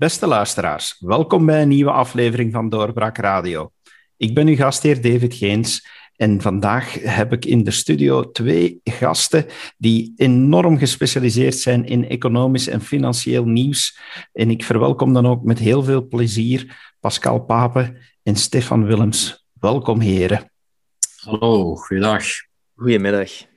Beste luisteraars, welkom bij een nieuwe aflevering van Doorbraak Radio. Ik ben uw gastheer David Geens en vandaag heb ik in de studio twee gasten die enorm gespecialiseerd zijn in economisch en financieel nieuws. En ik verwelkom dan ook met heel veel plezier Pascal Pape en Stefan Willems. Welkom, heren. Hallo, goeiedag. Goedemiddag.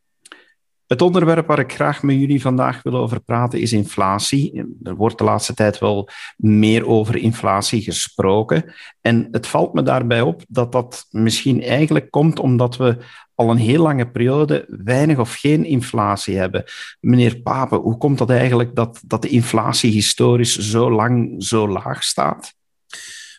Het onderwerp waar ik graag met jullie vandaag wil over praten is inflatie. Er wordt de laatste tijd wel meer over inflatie gesproken. En het valt me daarbij op dat dat misschien eigenlijk komt omdat we al een heel lange periode weinig of geen inflatie hebben. Meneer Pape, hoe komt dat eigenlijk dat, dat de inflatie historisch zo lang zo laag staat?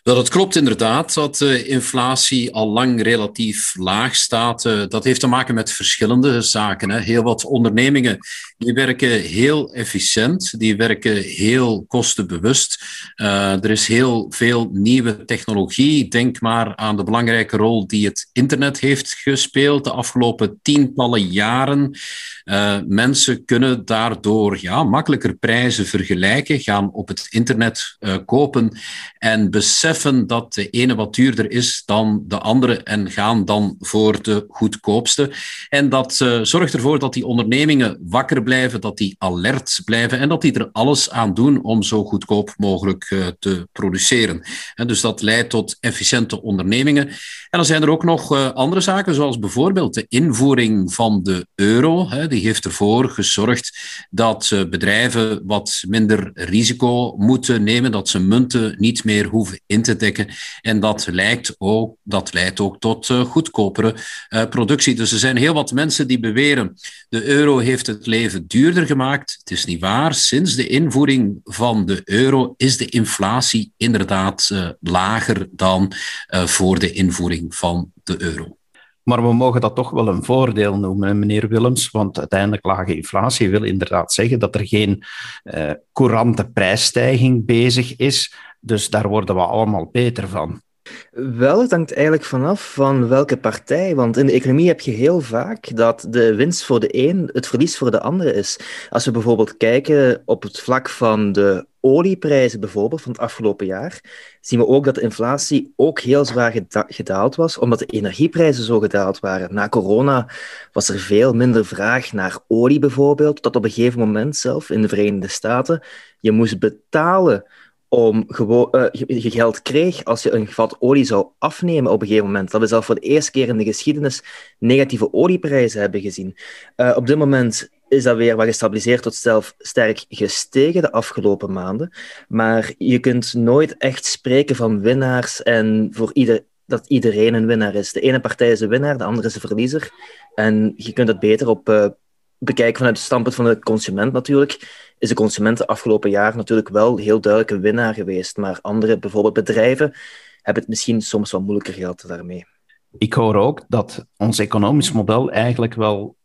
Wel, het klopt inderdaad dat de inflatie al lang relatief laag staat. Eh, dat heeft te maken met verschillende zaken. Heel wat ondernemingen die werken heel efficiënt, die werken heel kostenbewust. Uh, er is heel veel nieuwe technologie. Denk maar aan de belangrijke rol die het internet heeft gespeeld de afgelopen tientallen jaren. Uh, mensen kunnen daardoor ja, makkelijker prijzen vergelijken, gaan op het internet uh, kopen en beseffen dat de ene wat duurder is dan de andere en gaan dan voor de goedkoopste. En dat zorgt ervoor dat die ondernemingen wakker blijven, dat die alert blijven en dat die er alles aan doen om zo goedkoop mogelijk uh, te produceren. En dus dat leidt tot efficiënte ondernemingen. En dan zijn er ook nog uh, andere zaken, zoals bijvoorbeeld de invoering van de euro. Die heeft ervoor gezorgd dat uh, bedrijven wat minder risico moeten nemen, dat ze munten niet meer hoeven in te dekken. En dat leidt ook, dat leidt ook tot goedkopere productie. Dus er zijn heel wat mensen die beweren de euro heeft het leven duurder gemaakt. Het is niet waar. Sinds de invoering van de euro is de inflatie inderdaad uh, lager dan uh, voor de invoering van de euro. Maar we mogen dat toch wel een voordeel noemen, meneer Willems, want uiteindelijk lage inflatie wil inderdaad zeggen dat er geen uh, courante prijsstijging bezig is. Dus daar worden we allemaal beter van. Wel, het hangt eigenlijk vanaf van welke partij. Want in de economie heb je heel vaak dat de winst voor de een het verlies voor de andere is. Als we bijvoorbeeld kijken op het vlak van de olieprijzen bijvoorbeeld van het afgelopen jaar, zien we ook dat de inflatie ook heel zwaar gedaald was, omdat de energieprijzen zo gedaald waren. Na corona was er veel minder vraag naar olie bijvoorbeeld, tot op een gegeven moment zelf in de Verenigde Staten je moest betalen om gewoon, uh, je, geld kreeg als je een vat olie zou afnemen op een gegeven moment. Dat we zelf voor de eerste keer in de geschiedenis negatieve olieprijzen hebben gezien. Uh, op dit moment is dat weer wat gestabiliseerd tot zelf sterk gestegen de afgelopen maanden. Maar je kunt nooit echt spreken van winnaars en voor ieder, dat iedereen een winnaar is. De ene partij is de winnaar, de andere is de verliezer. En je kunt het beter op uh, bekijken vanuit het standpunt van de consument natuurlijk is de consument de afgelopen jaar natuurlijk wel heel duidelijk een winnaar geweest. Maar andere, bijvoorbeeld bedrijven, hebben het misschien soms wat moeilijker gehad daarmee. Ik hoor ook dat ons economisch model eigenlijk wel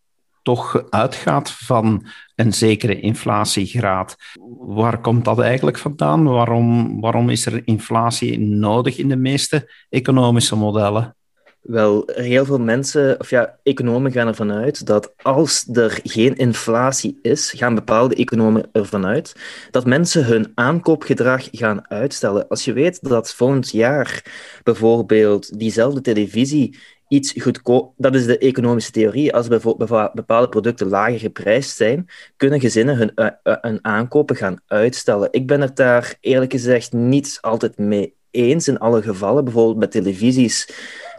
toch uitgaat van een zekere inflatiegraad. Waar komt dat eigenlijk vandaan? Waarom, waarom is er inflatie nodig in de meeste economische modellen? Wel, heel veel mensen, of ja, economen gaan ervan uit dat als er geen inflatie is, gaan bepaalde economen ervan uit dat mensen hun aankoopgedrag gaan uitstellen. Als je weet dat volgend jaar bijvoorbeeld diezelfde televisie iets goedkoop, dat is de economische theorie, als bepaalde producten lager geprijsd zijn, kunnen gezinnen hun, uh, hun aankopen gaan uitstellen. Ik ben het daar eerlijk gezegd niet altijd mee eens in alle gevallen. Bijvoorbeeld met televisies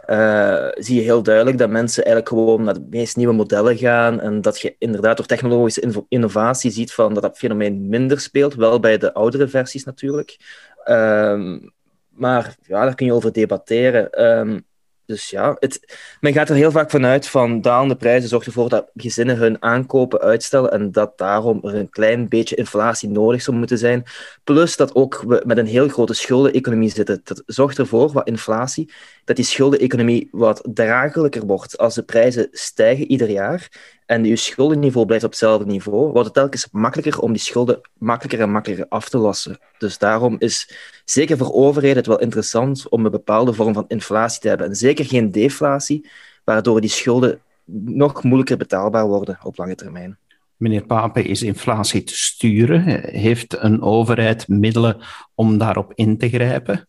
uh, zie je heel duidelijk dat mensen eigenlijk gewoon naar de meest nieuwe modellen gaan en dat je inderdaad door technologische innovatie ziet van dat dat fenomeen minder speelt, wel bij de oudere versies natuurlijk. Um, maar ja, daar kun je over debatteren. Um, dus ja, het, men gaat er heel vaak vanuit van dalende prijzen zorgt ervoor dat gezinnen hun aankopen uitstellen en dat daarom er een klein beetje inflatie nodig zou moeten zijn. Plus dat ook we met een heel grote schuldeneconomie zitten. Dat zorgt ervoor, wat inflatie, dat die schuldeneconomie wat draaglijker wordt. Als de prijzen stijgen ieder jaar en je schuldenniveau blijft op hetzelfde niveau, wordt het telkens makkelijker om die schulden makkelijker en makkelijker af te lossen. Dus daarom is zeker voor overheden het wel interessant om een bepaalde vorm van inflatie te hebben. En zeker geen deflatie, waardoor die schulden nog moeilijker betaalbaar worden op lange termijn. Meneer Pape, is inflatie te sturen? Heeft een overheid middelen om daarop in te grijpen?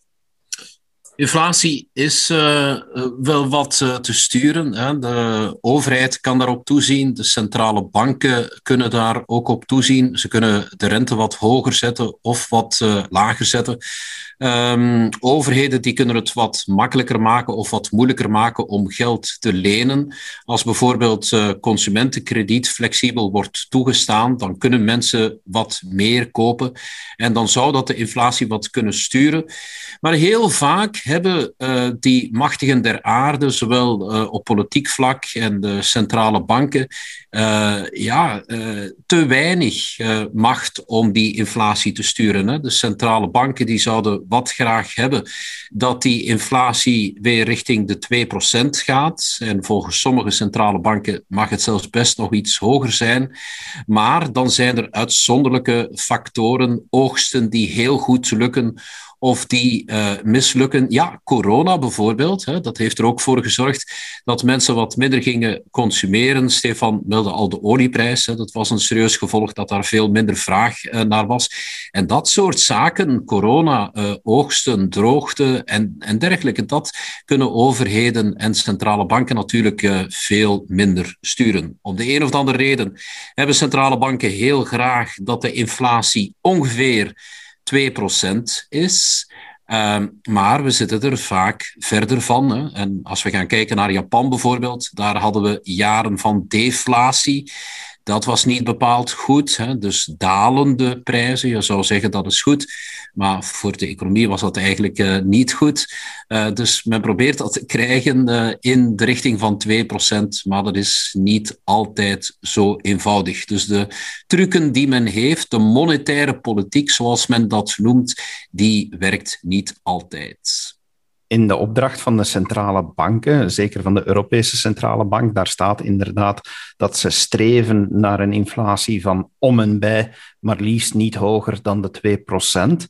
Inflatie is uh, wel wat uh, te sturen. Hè. De overheid kan daarop toezien. De centrale banken kunnen daar ook op toezien. Ze kunnen de rente wat hoger zetten of wat uh, lager zetten. Um, overheden die kunnen het wat makkelijker maken of wat moeilijker maken om geld te lenen. Als bijvoorbeeld consumentenkrediet flexibel wordt toegestaan, dan kunnen mensen wat meer kopen. En dan zou dat de inflatie wat kunnen sturen. Maar heel vaak hebben uh, die machtigen der aarde, zowel uh, op politiek vlak en de centrale banken, ja, te weinig macht om die inflatie te sturen. Hè. De centrale banken die zouden wat graag hebben dat die inflatie weer richting de 2% gaat. En volgens sommige centrale banken mag het zelfs best nog iets hoger zijn. Maar dan zijn er uitzonderlijke factoren, oogsten die heel goed lukken of die mislukken. Ja, corona bijvoorbeeld, hè, dat heeft er ook voor gezorgd dat mensen wat minder gingen consumeren. Stefan meldde al de olieprijs, hè, dat was een serieus gevolg dat daar veel minder vraag uh, naar was. En dat soort zaken, corona, uh, oogsten, droogte en, en dergelijke, dat kunnen overheden en centrale banken natuurlijk veel minder sturen. Om de een of andere reden hebben centrale banken heel graag dat de inflatie ongeveer 2% is. Um, maar we zitten er vaak verder van. Hè. En als we gaan kijken naar Japan bijvoorbeeld, daar hadden we jaren van deflatie. Dat was niet bepaald goed. Hè. Dus dalende prijzen, je zou zeggen dat is goed. Maar voor de economie was dat eigenlijk uh, niet goed. Uh, dus men probeert dat te krijgen uh, in de richting van 2%, maar dat is niet altijd zo eenvoudig. Dus de trucken die men heeft, de monetaire politiek, zoals men dat noemt, die werkt niet altijd in de opdracht van de centrale banken, zeker van de Europese Centrale Bank, daar staat inderdaad dat ze streven naar een inflatie van om en bij, maar liefst niet hoger dan de 2%.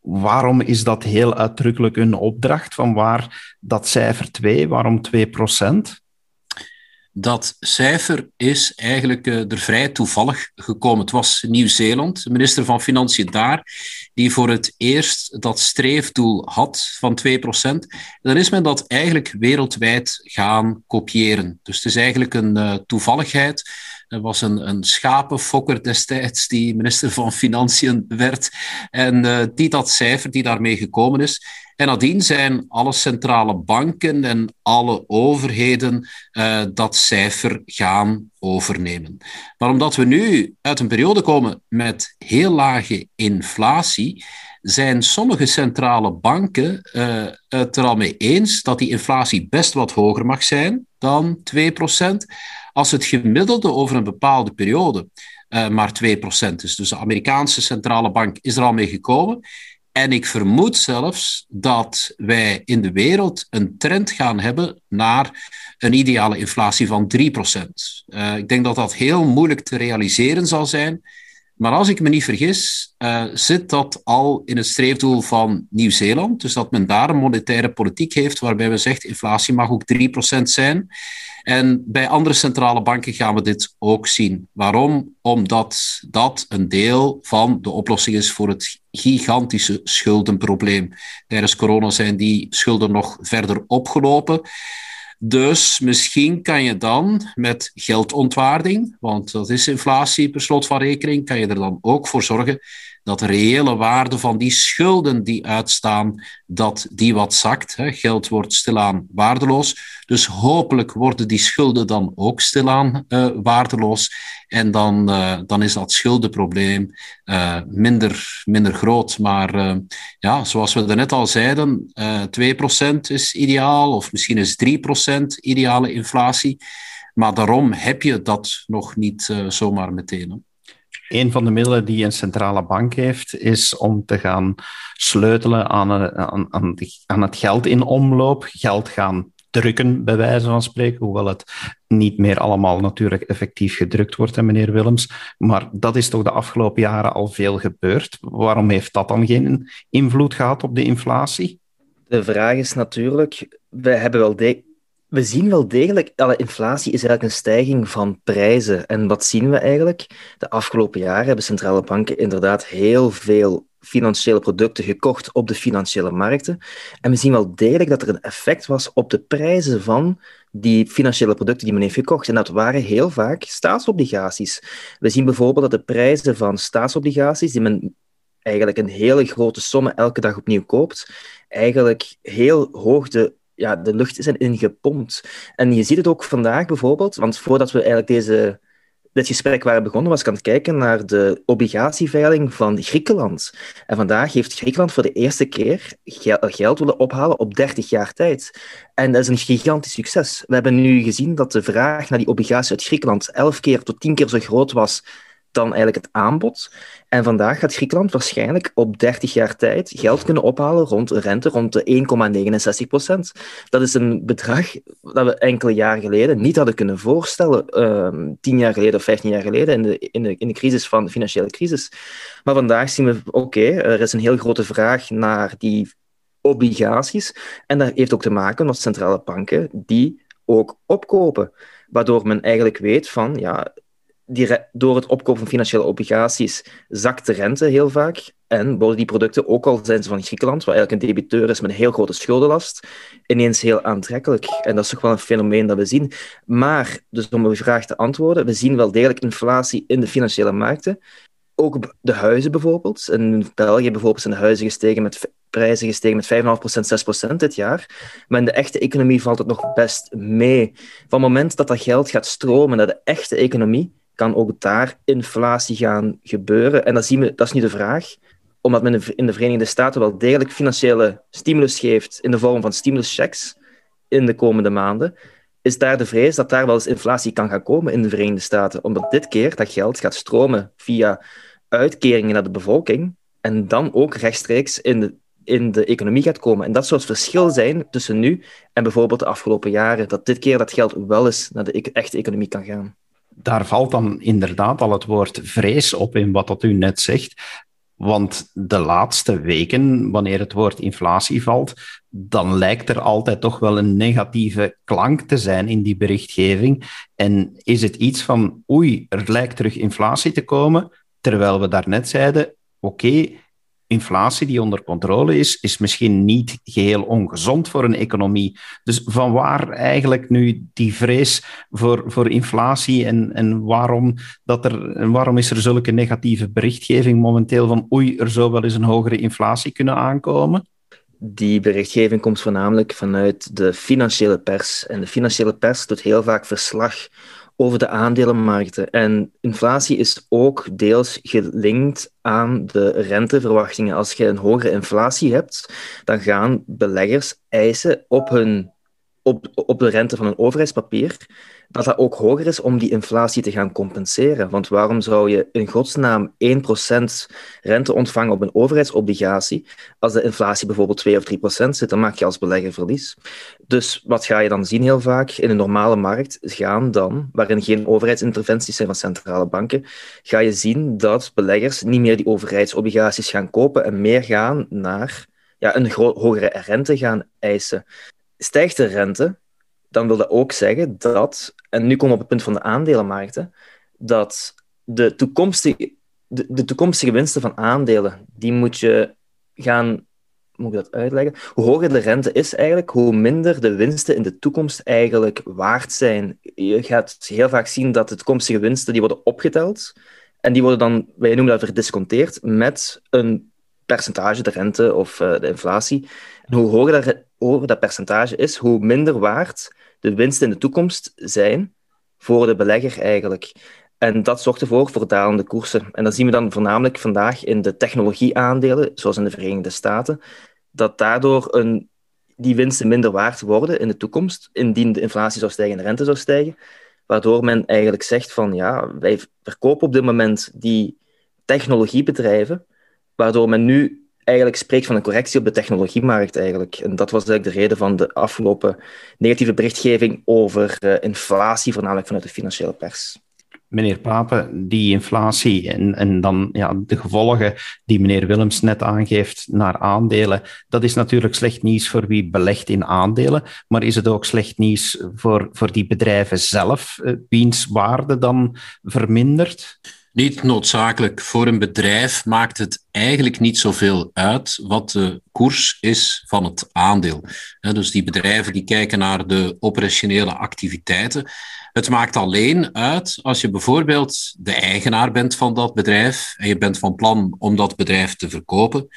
Waarom is dat heel uitdrukkelijk een opdracht? Van waar dat cijfer 2? Waarom 2%? Dat cijfer is eigenlijk uh, er vrij toevallig gekomen. Het was Nieuw-Zeeland, de minister van Financiën daar, die voor het eerst dat streefdoel had van 2%. Dan is men dat eigenlijk wereldwijd gaan kopiëren. Dus het is eigenlijk een uh, toevalligheid. Er was een, een schapenfokker destijds die minister van Financiën werd en uh, die dat cijfer die daarmee gekomen is. En nadien zijn alle centrale banken en alle overheden uh, dat cijfer gaan overnemen. Maar omdat we nu uit een periode komen met heel lage inflatie, zijn sommige centrale banken uh, het er al mee eens dat die inflatie best wat hoger mag zijn dan 2%, als het gemiddelde over een bepaalde periode uh, maar 2% is. Dus de Amerikaanse centrale bank is er al mee gekomen. En ik vermoed zelfs dat wij in de wereld een trend gaan hebben naar een ideale inflatie van 3%. Uh, ik denk dat dat heel moeilijk te realiseren zal zijn. Maar als ik me niet vergis, uh, zit dat al in het streefdoel van Nieuw-Zeeland. Dus dat men daar een monetaire politiek heeft waarbij we zegt inflatie mag ook 3% zijn. En bij andere centrale banken gaan we dit ook zien. Waarom? Omdat dat een deel van de oplossing is voor het gigantische schuldenprobleem. Tijdens corona zijn die schulden nog verder opgelopen. Dus misschien kan je dan met geldontwaarding, want dat is inflatie per slot van rekening, kan je er dan ook voor zorgen dat de reële waarde van die schulden die uitstaan, dat die wat zakt. Geld wordt stilaan waardeloos. Dus hopelijk worden die schulden dan ook stilaan uh, waardeloos. En dan, uh, dan is dat schuldenprobleem uh, minder, minder groot. Maar ja, zoals we net al zeiden, 2% is ideaal, of misschien is 3% ideale inflatie. Maar daarom heb je dat nog niet zomaar meteen. Een van de middelen die een centrale bank heeft, is om te gaan sleutelen aan, aan, aan, aan het geld in omloop, geld gaan drukken, bij wijze van spreken, hoewel het niet meer allemaal natuurlijk effectief gedrukt wordt, hè, meneer Willems. Maar dat is toch de afgelopen jaren al veel gebeurd. Waarom heeft dat dan geen invloed gehad op de inflatie? De vraag is natuurlijk, we hebben wel de We zien wel degelijk, inflatie is eigenlijk een stijging van prijzen. En wat zien we eigenlijk? De afgelopen jaren hebben centrale banken inderdaad heel veel financiële producten gekocht op de financiële markten. En we zien wel degelijk dat er een effect was op de prijzen van die financiële producten die men heeft gekocht. En dat waren heel vaak staatsobligaties. We zien bijvoorbeeld dat de prijzen van staatsobligaties, die men eigenlijk een hele grote sommen elke dag opnieuw koopt, eigenlijk heel hoog de, ja, de lucht zijn ingepompt. En je ziet het ook vandaag bijvoorbeeld, want voordat we eigenlijk deze dit gesprek waren begonnen, was ik aan het kijken naar de obligatieveiling van Griekenland. En vandaag heeft Griekenland voor de eerste keer geld willen ophalen op 30 jaar tijd. En dat is een gigantisch succes. We hebben nu gezien dat de vraag naar die obligaties uit Griekenland 11 keer tot 10 keer zo groot was dan eigenlijk het aanbod. En vandaag gaat Griekenland waarschijnlijk op 30 jaar tijd geld kunnen ophalen rond een rente rond de 1,69 procent. Dat is een bedrag dat we enkele jaren geleden niet hadden kunnen voorstellen, uh, tien jaar geleden of 15 jaar geleden, in de, in, de, in de crisis van de financiële crisis. Maar vandaag zien we, oké, er is een heel grote vraag naar die obligaties. En dat heeft ook te maken met centrale banken die ook opkopen. Waardoor men eigenlijk weet van, ja, door het opkopen van financiële obligaties zakt de rente heel vaak. En worden die producten, ook al zijn ze van Griekenland, waar eigenlijk een debiteur is met een heel grote schuldenlast, ineens heel aantrekkelijk. En dat is toch wel een fenomeen dat we zien. Maar, dus om uw vraag te antwoorden, we zien wel degelijk inflatie in de financiële markten. Ook de huizen bijvoorbeeld. In België bijvoorbeeld zijn de huizen gestegen met prijzen gestegen met 5,5%, 6% dit jaar. Maar in de echte economie valt het nog best mee. Van het moment dat dat geld gaat stromen naar de echte economie, kan ook daar inflatie gaan gebeuren. En dat, zien we, dat is niet de vraag, omdat men in de Verenigde Staten wel degelijk financiële stimulus geeft in de vorm van stimuluschecks in de komende maanden, is daar de vrees dat daar wel eens inflatie kan gaan komen in de Verenigde Staten. Omdat dit keer dat geld gaat stromen via uitkeringen naar de bevolking en dan ook rechtstreeks in de, in de economie gaat komen. En dat zou het verschil zijn tussen nu en bijvoorbeeld de afgelopen jaren. Dat dit keer dat geld wel eens naar de e-, echte economie kan gaan daar valt dan inderdaad al het woord vrees op in wat dat u net zegt. Want de laatste weken, wanneer het woord inflatie valt, dan lijkt er altijd toch wel een negatieve klank te zijn in die berichtgeving. En is het iets van, oei, er lijkt terug inflatie te komen, terwijl we daarnet zeiden, oké, inflatie die onder controle is, is misschien niet geheel ongezond voor een economie. Dus van waar eigenlijk nu die vrees voor, voor inflatie en, en, waarom, dat er, en waarom is er zulke negatieve berichtgeving momenteel van oei, er zou wel eens een hogere inflatie kunnen aankomen? Die berichtgeving komt voornamelijk vanuit de financiële pers. En de financiële pers doet heel vaak verslag over de aandelenmarkten. En inflatie is ook deels gelinkt aan de renteverwachtingen. Als je een hogere inflatie hebt, dan gaan beleggers eisen op, hun, op, op de rente van een overheidspapier dat dat ook hoger is om die inflatie te gaan compenseren. Want waarom zou je in godsnaam 1% rente ontvangen op een overheidsobligatie als de inflatie bijvoorbeeld 2 of 3% zit? Dan maak je als belegger verlies. Dus wat ga je dan zien heel vaak? In een normale markt gaan dan, waarin geen overheidsinterventies zijn van centrale banken, ga je zien dat beleggers niet meer die overheidsobligaties gaan kopen en meer gaan naar ja, een hogere rente gaan eisen. Stijgt de rente, dan wil dat ook zeggen dat, en nu komen we op het punt van de aandelenmarkten, dat de toekomstige, de, toekomstige winsten van aandelen, die moet je gaan moet ik dat uitleggen? Hoe hoger de rente is eigenlijk, hoe minder de winsten in de toekomst eigenlijk waard zijn. Je gaat heel vaak zien dat de toekomstige winsten die worden opgeteld en die worden dan, wij noemen dat verdisconteerd, met een percentage, de rente of uh, de inflatie. En hoe hoger dat, hoger dat percentage is, hoe minder waard de winsten in de toekomst zijn voor de belegger eigenlijk. En dat zorgt ervoor voor dalende koersen. En dat zien we dan voornamelijk vandaag in de technologieaandelen, zoals in de Verenigde Staten, dat daardoor een, die winsten minder waard worden in de toekomst, indien de inflatie zou stijgen en de rente zou stijgen. Waardoor men eigenlijk zegt van ja, wij verkopen op dit moment die technologiebedrijven, waardoor men nu eigenlijk spreekt van een correctie op de technologiemarkt eigenlijk. En dat was eigenlijk de reden van de afgelopen negatieve berichtgeving over uh, inflatie, voornamelijk vanuit de financiële pers. meneer Papen, die inflatie en, en dan ja, de gevolgen die meneer Willems net aangeeft naar aandelen, dat is natuurlijk slecht nieuws voor wie belegt in aandelen, maar is het ook slecht nieuws voor, voor die bedrijven zelf, eh, wiens waarde dan vermindert? Niet noodzakelijk. Voor een bedrijf maakt het eigenlijk niet zoveel uit wat de koers is van het aandeel. Dus die bedrijven die kijken naar de operationele activiteiten. Het maakt alleen uit als je bijvoorbeeld de eigenaar bent van dat bedrijf en je bent van plan om dat bedrijf te verkopen.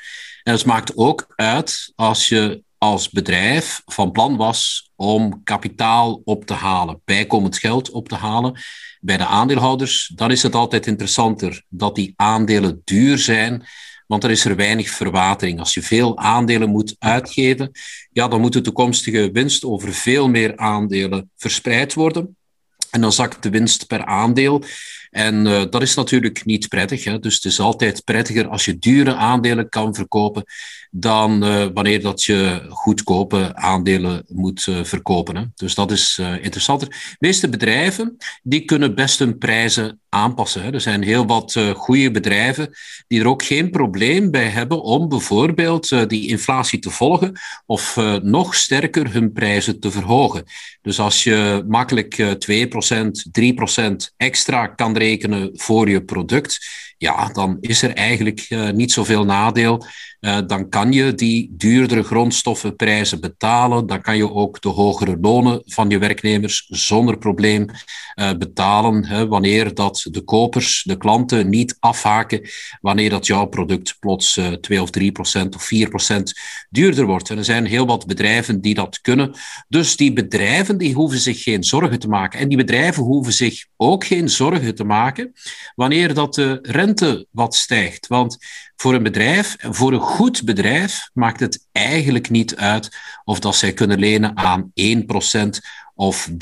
En het maakt ook uit als je als bedrijf van plan was om kapitaal op te halen, bijkomend geld op te halen bij de aandeelhouders, dan is het altijd interessanter dat die aandelen duur zijn, want er is er weinig verwatering. Als je veel aandelen moet uitgeven, ja, dan moet de toekomstige winst over veel meer aandelen verspreid worden. En dan zakt de winst per aandeel. En uh, dat is natuurlijk niet prettig. Hè? Dus het is altijd prettiger als je dure aandelen kan verkopen dan uh, wanneer dat je goedkope aandelen moet uh, verkopen. Hè? Dus dat is interessanter. De meeste bedrijven die kunnen best hun prijzen aanpassen. Hè? Er zijn heel wat goede bedrijven die er ook geen probleem bij hebben om bijvoorbeeld die inflatie te volgen of nog sterker hun prijzen te verhogen. Dus als je makkelijk 2%, 3% extra kan rekenen voor je product, ja, dan is er eigenlijk uh, niet zoveel nadeel. Uh, dan kan je die duurdere grondstoffenprijzen betalen. Dan kan je ook de hogere lonen van je werknemers zonder probleem uh, betalen. Hè, wanneer dat de kopers, de klanten niet afhaken. Wanneer dat jouw product plots 2 of 3 procent of 4 procent duurder wordt. En er zijn heel wat bedrijven die dat kunnen. Dus die bedrijven die hoeven zich geen zorgen te maken. En die bedrijven hoeven zich ook geen zorgen te maken wanneer dat de rente wat stijgt. Want voor een bedrijf, voor een goed bedrijf, maakt het eigenlijk niet uit of dat zij kunnen lenen aan 1% of 3%.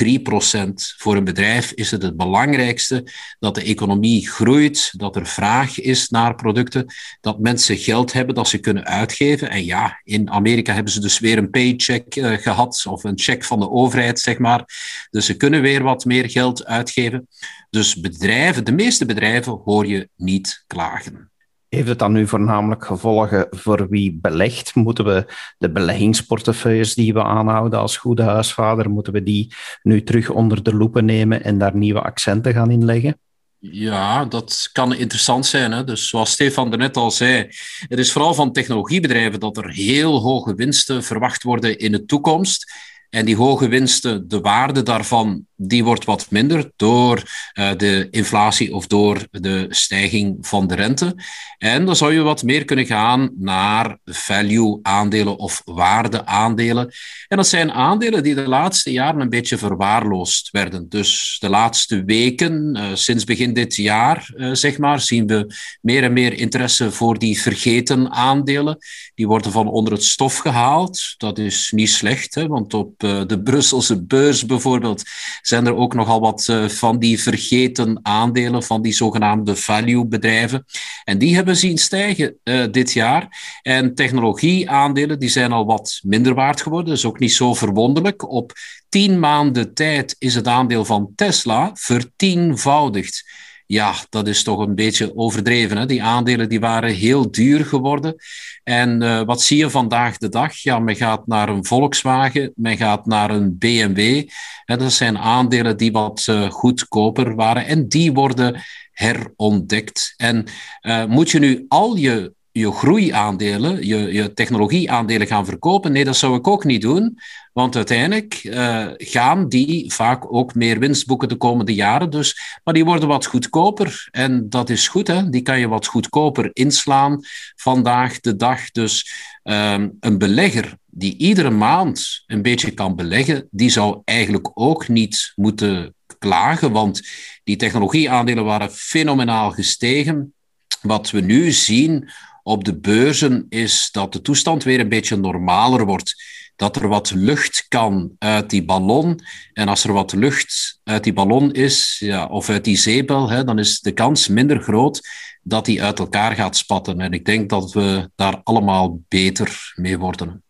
Voor een bedrijf is het het belangrijkste dat de economie groeit, dat er vraag is naar producten, dat mensen geld hebben dat ze kunnen uitgeven. En ja, in Amerika hebben ze dus weer een paycheck uh, gehad, of een check van de overheid, zeg maar. Dus ze kunnen weer wat meer geld uitgeven. Dus bedrijven, de meeste bedrijven hoor je niet klagen. Heeft het dan nu voornamelijk gevolgen voor wie belegt? Moeten we de beleggingsportefeuilles die we aanhouden als goede huisvader, moeten we die nu terug onder de loepen nemen en daar nieuwe accenten gaan inleggen? Ja, dat kan interessant zijn. Hè? Dus zoals Stefan net al zei, het is vooral van technologiebedrijven dat er heel hoge winsten verwacht worden in de toekomst. En die hoge winsten, de waarde daarvan, die wordt wat minder door uh, de inflatie of door de stijging van de rente. En dan zou je wat meer kunnen gaan naar value-aandelen of waarde-aandelen. En dat zijn aandelen die de laatste jaren een beetje verwaarloosd werden. Dus de laatste weken, uh, sinds begin dit jaar, uh, zeg maar, zien we meer en meer interesse voor die vergeten aandelen. Die worden van onder het stof gehaald. Dat is niet slecht, hè, want op de Brusselse beurs bijvoorbeeld zijn er ook nogal wat van die vergeten aandelen, van die zogenaamde value-bedrijven. En die hebben zien stijgen uh, dit jaar. En technologieaandelen die zijn al wat minder waard geworden. Dat is ook niet zo verwonderlijk. Op tien maanden tijd is het aandeel van Tesla vertienvoudigd. Ja, dat is toch een beetje overdreven. Hè? Die aandelen die waren heel duur geworden. En uh, wat zie je vandaag de dag? Ja, men gaat naar een Volkswagen, men gaat naar een BMW. Hè, dat zijn aandelen die wat uh, goedkoper waren. En die worden herontdekt. En uh, moet je nu al je, je groeiaandelen, je, je technologieaandelen gaan verkopen? Nee, dat zou ik ook niet doen. Want uiteindelijk uh, gaan die vaak ook meer winst boeken de komende jaren. Dus, maar die worden wat goedkoper. En dat is goed, hè? die kan je wat goedkoper inslaan vandaag de dag. Dus um, een belegger die iedere maand een beetje kan beleggen, die zou eigenlijk ook niet moeten klagen, want die technologieaandelen waren fenomenaal gestegen. Wat we nu zien op de beurzen is dat de toestand weer een beetje normaler wordt. Dat er wat lucht kan uit die ballon. En als er wat lucht uit die ballon is, ja, of uit die zeepbel, hè, dan is de kans minder groot dat die uit elkaar gaat spatten. En ik denk dat we daar allemaal beter mee worden.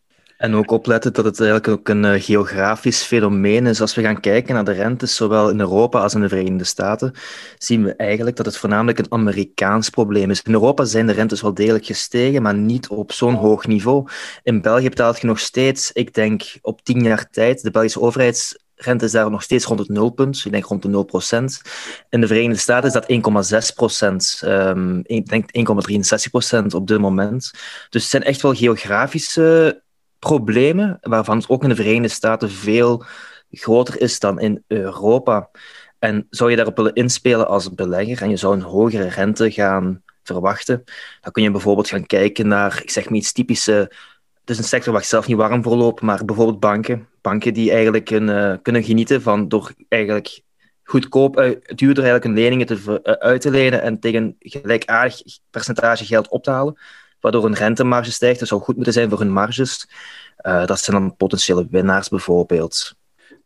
En ook opletten dat het eigenlijk ook een uh, geografisch fenomeen is. Als we gaan kijken naar de rentes, zowel in Europa als in de Verenigde Staten, zien we eigenlijk dat het voornamelijk een Amerikaans probleem is. In Europa zijn de rentes wel degelijk gestegen, maar niet op zo'n hoog niveau. In België betaalt je nog steeds, ik denk op tien jaar tijd, de Belgische overheids rente is daar nog steeds rond het nulpunt, ik denk rond de 0 procent. In de Verenigde Staten is dat 1,6 procent, um, ik denk 1,63 procent op dit moment. Dus het zijn echt wel geografische problemen, waarvan het ook in de Verenigde Staten veel groter is dan in Europa. En zou je daarop willen inspelen als belegger en je zou een hogere rente gaan verwachten, dan kun je bijvoorbeeld gaan kijken naar, ik zeg maar iets typische het is een sector waar ik zelf niet warm voor loop, maar bijvoorbeeld banken. Banken die eigenlijk uh, kunnen genieten van door eigenlijk goedkoop, uh, duurder eigenlijk hun leningen te, uh, uit te lenen en tegen een gelijkaardig percentage geld op te halen, waardoor hun rentemarge stijgt. Dat zou goed moeten zijn voor hun marges. dat zijn dan potentiële winnaars bijvoorbeeld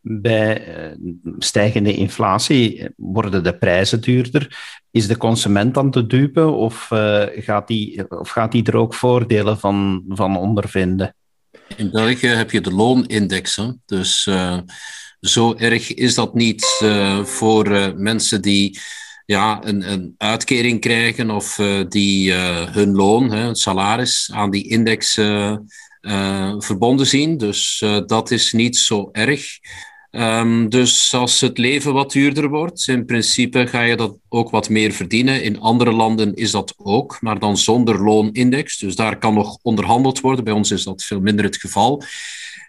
bij eh, stijgende inflatie worden de prijzen duurder. Is de consument dan te dupe of, uh, gaat, die, of gaat die er ook voordelen van, van ondervinden? In België heb je de loonindexen, dus uh, zo erg is dat niet voor mensen die ja, een, een uitkering krijgen of die hun loon, hè, salaris, aan die index verbonden zien. Dus dat is niet zo erg. Um, dus als het leven wat duurder wordt, in principe ga je dat ook wat meer verdienen. In andere landen is dat ook, maar dan zonder loonindex. Dus daar kan nog onderhandeld worden. Bij ons is dat veel minder het geval.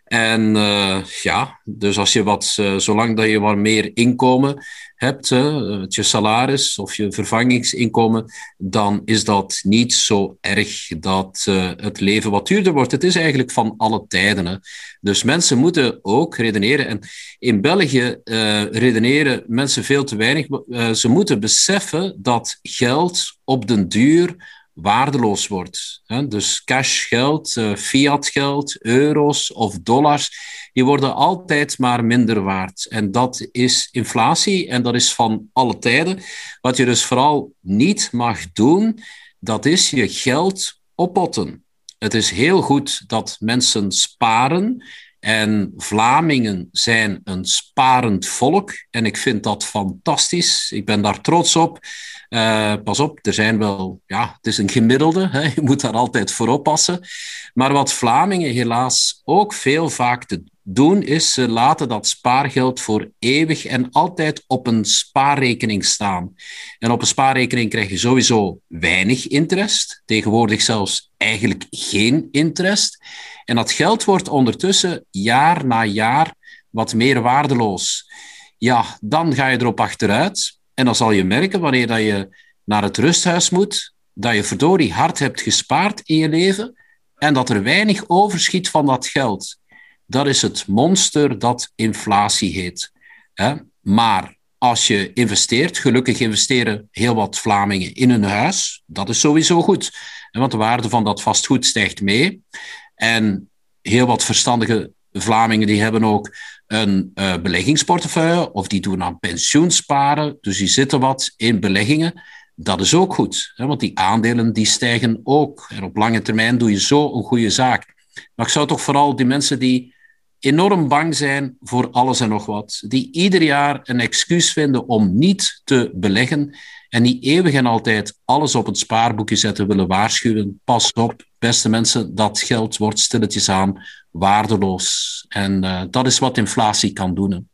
En uh, ja, dus als je wat, uh, zolang dat je wat meer inkomen hebt, uh, je salaris of je vervangingsinkomen, dan is dat niet zo erg dat het leven wat duurder wordt. Het is eigenlijk van alle tijden. Hè. Dus mensen moeten ook redeneren. En in België redeneren mensen veel te weinig. ze moeten beseffen dat geld op den duur waardeloos wordt. Dus cash geld, eh, fiat geld, euro's of dollars, die worden altijd maar minder waard. En dat is inflatie en dat is van alle tijden. Wat je dus vooral niet mag doen, dat is je geld oppotten. Het is heel goed dat mensen sparen. En Vlamingen zijn een sparend volk en ik vind dat fantastisch. Ik ben daar trots op. Uh, pas op, er zijn wel, ja, het is een gemiddelde, hè, je moet daar altijd voor oppassen. Maar wat Vlamingen helaas ook veel vaak te doen, is ze laten dat spaargeld voor eeuwig en altijd op een spaarrekening staan. En op een spaarrekening krijg je sowieso weinig interest, tegenwoordig zelfs eigenlijk geen interest. En dat geld wordt ondertussen jaar na jaar wat meer waardeloos. Ja, dan ga je erop achteruit. En dan zal je merken wanneer dat je naar het rusthuis moet, dat je verdorie hard hebt gespaard in je leven en dat er weinig overschiet van dat geld. Dat is het monster dat inflatie heet. Maar als je investeert, gelukkig investeren heel wat Vlamingen in hun huis, dat is sowieso goed. Want de waarde van dat vastgoed stijgt mee. En heel wat verstandige Vlamingen die hebben ook een uh, beleggingsportefeuille of die doen aan pensioensparen. Dus die zitten wat in beleggingen. Dat is ook goed, hè, want die aandelen die stijgen ook. En op lange termijn doe je zo een goede zaak. Maar ik zou toch vooral die mensen die enorm bang zijn voor alles en nog wat, die ieder jaar een excuus vinden om niet te beleggen en die eeuwig en altijd alles op het spaarboekje zetten willen waarschuwen. Pas op, beste mensen, dat geld wordt stilletjes aan waardeloos. En uh, dat is wat inflatie kan doen.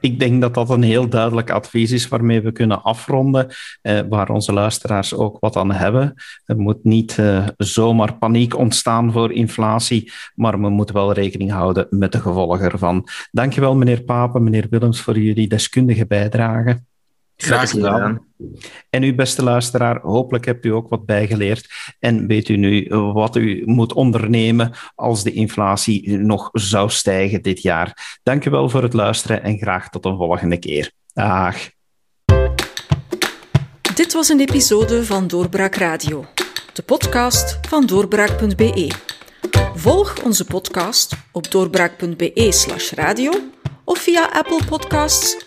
Ik denk dat dat een heel duidelijk advies is waarmee we kunnen afronden, eh, waar onze luisteraars ook wat aan hebben. Er moet niet uh, zomaar paniek ontstaan voor inflatie, maar we moeten wel rekening houden met de gevolgen ervan. Dankjewel, meneer Papen, meneer Willems, voor jullie deskundige bijdrage. Graag gedaan. En uw beste luisteraar, hopelijk hebt u ook wat bijgeleerd en weet u nu wat u moet ondernemen als de inflatie nog zou stijgen dit jaar. Dank u wel voor het luisteren en graag tot een volgende keer. Dag. Dit was een episode van Doorbraak Radio, de podcast van doorbraak.be. Volg onze podcast op doorbraak.be/radio of via Apple Podcasts,